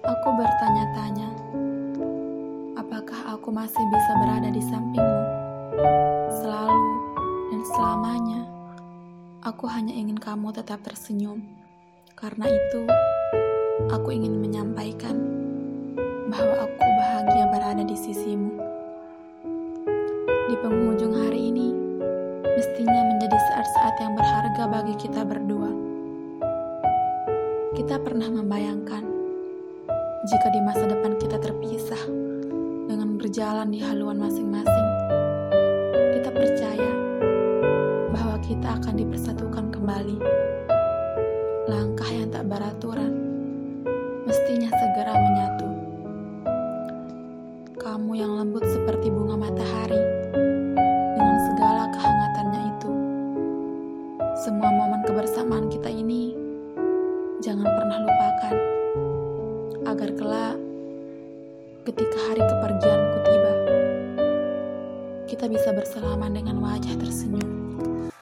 Aku bertanya-tanya, apakah aku masih bisa berada di sampingmu? Selalu dan selamanya, aku hanya ingin kamu tetap tersenyum. Karena itu, aku ingin menyampaikan bahwa aku bahagia berada di sisimu. Di penghujung hari ini, mestinya menjadi saat-saat yang berharga bagi kita berdua. Kita pernah membayangkan jika di masa depan kita terpisah dengan berjalan di haluan masing-masing. Kita percaya bahwa kita akan dipersatukan kembali. Langkah yang tak beraturan mestinya segera menyatu. Kamu yang lembut seperti bunga matahari dengan segala kehangatannya itu. Semua momen kebersamaan kita ini jangan pernah lupakan agar kelak ketika hari kepergianku tiba kita bisa bersalaman dengan wajah tersenyum.